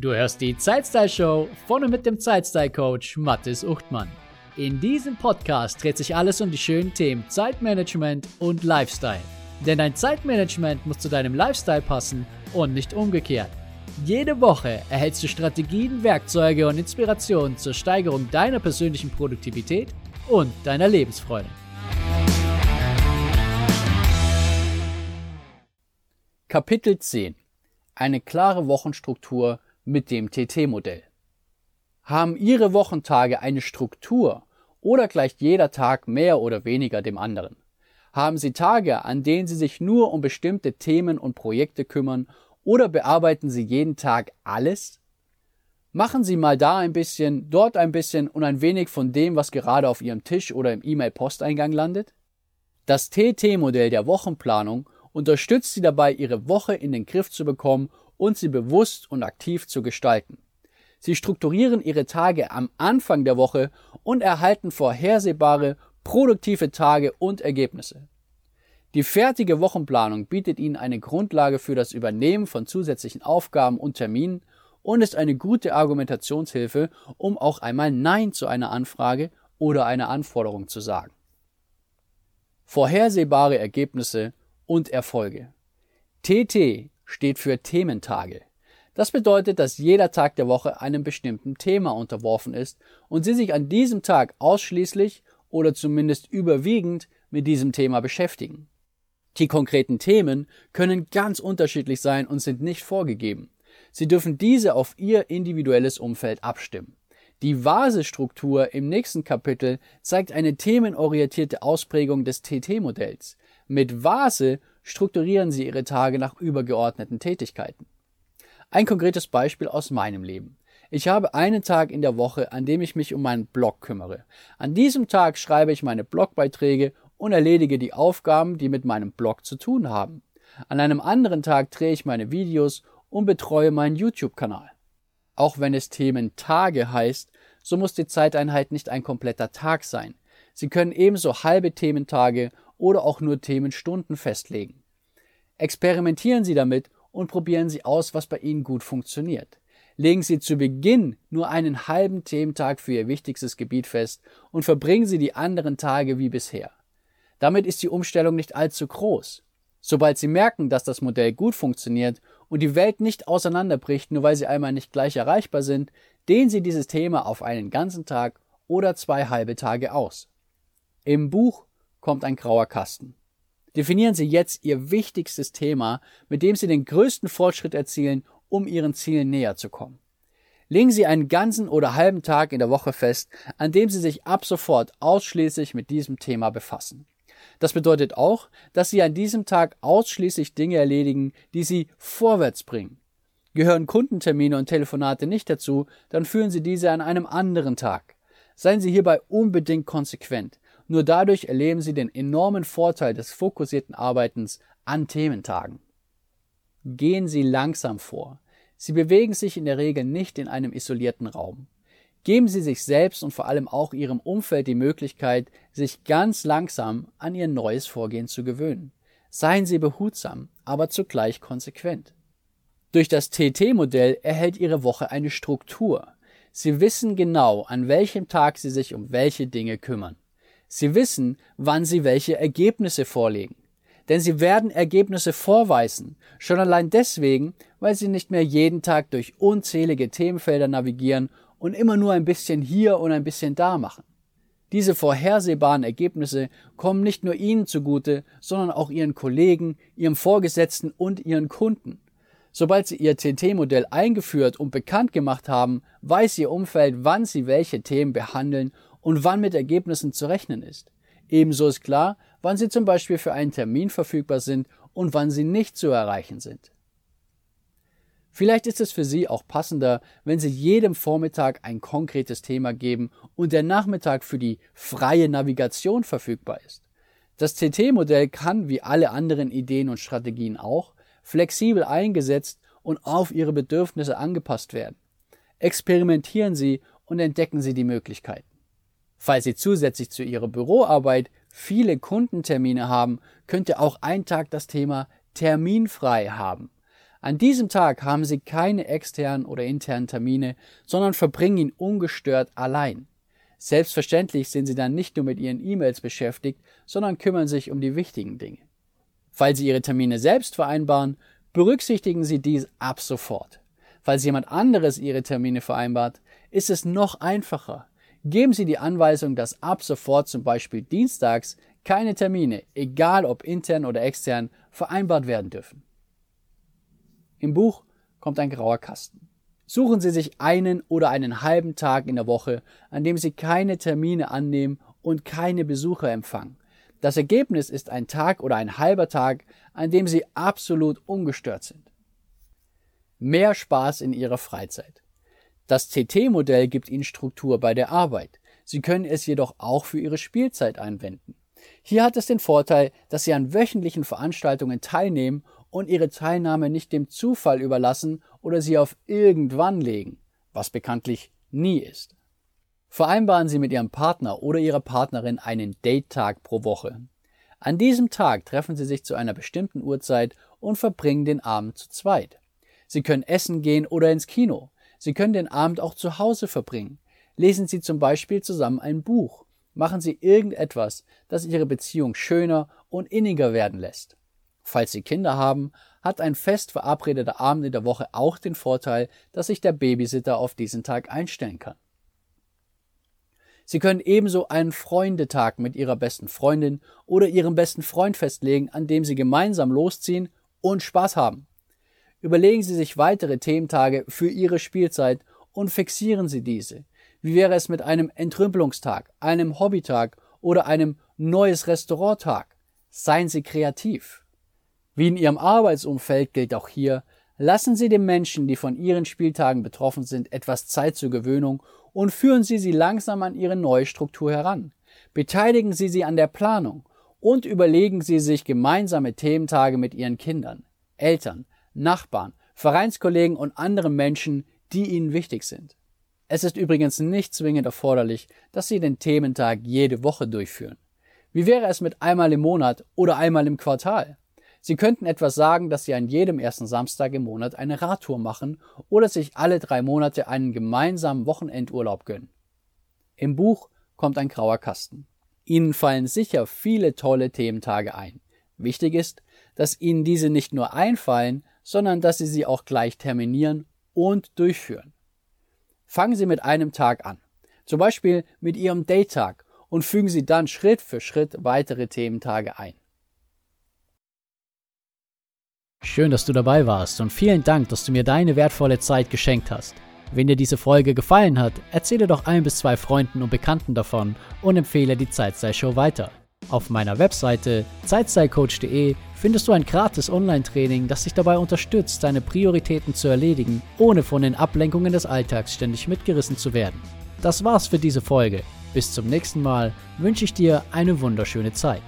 Du hörst die Zeitstyle Show von und mit dem Zeitstyle Coach Mathis Uchtmann. In diesem Podcast dreht sich alles um die schönen Themen Zeitmanagement und Lifestyle. Denn dein Zeitmanagement muss zu deinem Lifestyle passen und nicht umgekehrt. Jede Woche erhältst du Strategien, Werkzeuge und Inspirationen zur Steigerung deiner persönlichen Produktivität und deiner Lebensfreude. Kapitel 10 Eine klare Wochenstruktur mit dem TT-Modell. Haben Ihre Wochentage eine Struktur oder gleicht jeder Tag mehr oder weniger dem anderen? Haben Sie Tage, an denen Sie sich nur um bestimmte Themen und Projekte kümmern oder bearbeiten Sie jeden Tag alles? Machen Sie mal da ein bisschen, dort ein bisschen und ein wenig von dem, was gerade auf Ihrem Tisch oder im E-Mail-Posteingang landet? Das TT-Modell der Wochenplanung unterstützt sie dabei, ihre Woche in den Griff zu bekommen und sie bewusst und aktiv zu gestalten. Sie strukturieren ihre Tage am Anfang der Woche und erhalten vorhersehbare, produktive Tage und Ergebnisse. Die fertige Wochenplanung bietet Ihnen eine Grundlage für das Übernehmen von zusätzlichen Aufgaben und Terminen und ist eine gute Argumentationshilfe, um auch einmal Nein zu einer Anfrage oder einer Anforderung zu sagen. Vorhersehbare Ergebnisse und Erfolge. TT steht für Thementage. Das bedeutet, dass jeder Tag der Woche einem bestimmten Thema unterworfen ist und Sie sich an diesem Tag ausschließlich oder zumindest überwiegend mit diesem Thema beschäftigen. Die konkreten Themen können ganz unterschiedlich sein und sind nicht vorgegeben. Sie dürfen diese auf Ihr individuelles Umfeld abstimmen. Die Vasestruktur im nächsten Kapitel zeigt eine themenorientierte Ausprägung des TT-Modells. Mit Vase strukturieren Sie Ihre Tage nach übergeordneten Tätigkeiten. Ein konkretes Beispiel aus meinem Leben. Ich habe einen Tag in der Woche, an dem ich mich um meinen Blog kümmere. An diesem Tag schreibe ich meine Blogbeiträge und erledige die Aufgaben, die mit meinem Blog zu tun haben. An einem anderen Tag drehe ich meine Videos und betreue meinen YouTube-Kanal. Auch wenn es Themen Tage heißt, so muss die Zeiteinheit nicht ein kompletter Tag sein. Sie können ebenso halbe Thementage oder auch nur Themenstunden festlegen. Experimentieren Sie damit und probieren Sie aus, was bei Ihnen gut funktioniert. Legen Sie zu Beginn nur einen halben Thementag für Ihr wichtigstes Gebiet fest und verbringen Sie die anderen Tage wie bisher. Damit ist die Umstellung nicht allzu groß. Sobald Sie merken, dass das Modell gut funktioniert und die Welt nicht auseinanderbricht, nur weil Sie einmal nicht gleich erreichbar sind, dehnen Sie dieses Thema auf einen ganzen Tag oder zwei halbe Tage aus. Im Buch kommt ein grauer Kasten. Definieren Sie jetzt Ihr wichtigstes Thema, mit dem Sie den größten Fortschritt erzielen, um Ihren Zielen näher zu kommen. Legen Sie einen ganzen oder halben Tag in der Woche fest, an dem Sie sich ab sofort ausschließlich mit diesem Thema befassen. Das bedeutet auch, dass Sie an diesem Tag ausschließlich Dinge erledigen, die Sie vorwärts bringen. Gehören Kundentermine und Telefonate nicht dazu, dann führen Sie diese an einem anderen Tag. Seien Sie hierbei unbedingt konsequent. Nur dadurch erleben Sie den enormen Vorteil des fokussierten Arbeitens an Thementagen. Gehen Sie langsam vor. Sie bewegen sich in der Regel nicht in einem isolierten Raum. Geben Sie sich selbst und vor allem auch Ihrem Umfeld die Möglichkeit, sich ganz langsam an Ihr neues Vorgehen zu gewöhnen. Seien Sie behutsam, aber zugleich konsequent. Durch das TT-Modell erhält Ihre Woche eine Struktur. Sie wissen genau, an welchem Tag Sie sich um welche Dinge kümmern. Sie wissen, wann Sie welche Ergebnisse vorlegen. Denn Sie werden Ergebnisse vorweisen, schon allein deswegen, weil Sie nicht mehr jeden Tag durch unzählige Themenfelder navigieren und immer nur ein bisschen hier und ein bisschen da machen. Diese vorhersehbaren Ergebnisse kommen nicht nur Ihnen zugute, sondern auch Ihren Kollegen, Ihrem Vorgesetzten und Ihren Kunden. Sobald Sie Ihr TT-Modell eingeführt und bekannt gemacht haben, weiß Ihr Umfeld, wann Sie welche Themen behandeln und wann mit Ergebnissen zu rechnen ist. Ebenso ist klar, wann Sie zum Beispiel für einen Termin verfügbar sind und wann Sie nicht zu erreichen sind. Vielleicht ist es für Sie auch passender, wenn Sie jedem Vormittag ein konkretes Thema geben und der Nachmittag für die freie Navigation verfügbar ist. Das CT-Modell kann, wie alle anderen Ideen und Strategien auch, flexibel eingesetzt und auf Ihre Bedürfnisse angepasst werden. Experimentieren Sie und entdecken Sie die Möglichkeiten. Falls Sie zusätzlich zu Ihrer Büroarbeit viele Kundentermine haben, könnte auch ein Tag das Thema terminfrei haben. An diesem Tag haben Sie keine externen oder internen Termine, sondern verbringen ihn ungestört allein. Selbstverständlich sind Sie dann nicht nur mit Ihren E-Mails beschäftigt, sondern kümmern sich um die wichtigen Dinge. Falls Sie Ihre Termine selbst vereinbaren, berücksichtigen Sie dies ab sofort. Falls jemand anderes Ihre Termine vereinbart, ist es noch einfacher. Geben Sie die Anweisung, dass ab sofort zum Beispiel dienstags keine Termine, egal ob intern oder extern, vereinbart werden dürfen. Im Buch kommt ein grauer Kasten. Suchen Sie sich einen oder einen halben Tag in der Woche, an dem Sie keine Termine annehmen und keine Besucher empfangen. Das Ergebnis ist ein Tag oder ein halber Tag, an dem Sie absolut ungestört sind. Mehr Spaß in Ihrer Freizeit. Das CT-Modell gibt Ihnen Struktur bei der Arbeit. Sie können es jedoch auch für Ihre Spielzeit einwenden. Hier hat es den Vorteil, dass Sie an wöchentlichen Veranstaltungen teilnehmen und ihre Teilnahme nicht dem Zufall überlassen oder sie auf irgendwann legen, was bekanntlich nie ist. Vereinbaren Sie mit Ihrem Partner oder Ihrer Partnerin einen Date-Tag pro Woche. An diesem Tag treffen Sie sich zu einer bestimmten Uhrzeit und verbringen den Abend zu zweit. Sie können essen gehen oder ins Kino. Sie können den Abend auch zu Hause verbringen. Lesen Sie zum Beispiel zusammen ein Buch. Machen Sie irgendetwas, das Ihre Beziehung schöner und inniger werden lässt. Falls Sie Kinder haben, hat ein fest verabredeter Abend in der Woche auch den Vorteil, dass sich der Babysitter auf diesen Tag einstellen kann. Sie können ebenso einen Freundetag mit Ihrer besten Freundin oder Ihrem besten Freund festlegen, an dem Sie gemeinsam losziehen und Spaß haben. Überlegen Sie sich weitere Thementage für Ihre Spielzeit und fixieren Sie diese. Wie wäre es mit einem Entrümpelungstag, einem Hobbytag oder einem neues Restauranttag? Seien Sie kreativ. Wie in Ihrem Arbeitsumfeld gilt auch hier, lassen Sie den Menschen, die von Ihren Spieltagen betroffen sind, etwas Zeit zur Gewöhnung und führen Sie sie langsam an Ihre neue Struktur heran. Beteiligen Sie sie an der Planung und überlegen Sie sich gemeinsame Thementage mit Ihren Kindern, Eltern, Nachbarn, Vereinskollegen und anderen Menschen, die Ihnen wichtig sind. Es ist übrigens nicht zwingend erforderlich, dass Sie den Thementag jede Woche durchführen. Wie wäre es mit einmal im Monat oder einmal im Quartal? Sie könnten etwas sagen, dass Sie an jedem ersten Samstag im Monat eine Radtour machen oder sich alle drei Monate einen gemeinsamen Wochenendurlaub gönnen. Im Buch kommt ein grauer Kasten. Ihnen fallen sicher viele tolle Thementage ein. Wichtig ist, dass Ihnen diese nicht nur einfallen, sondern dass Sie sie auch gleich terminieren und durchführen. Fangen Sie mit einem Tag an, zum Beispiel mit Ihrem Daytag und fügen Sie dann Schritt für Schritt weitere Thementage ein. Schön, dass du dabei warst und vielen Dank, dass du mir deine wertvolle Zeit geschenkt hast. Wenn dir diese Folge gefallen hat, erzähle doch ein bis zwei Freunden und Bekannten davon und empfehle die Zeitstyle-Show weiter. Auf meiner Webseite zeitstylecoach.de findest du ein gratis Online-Training, das dich dabei unterstützt, deine Prioritäten zu erledigen, ohne von den Ablenkungen des Alltags ständig mitgerissen zu werden. Das war's für diese Folge. Bis zum nächsten Mal wünsche ich dir eine wunderschöne Zeit.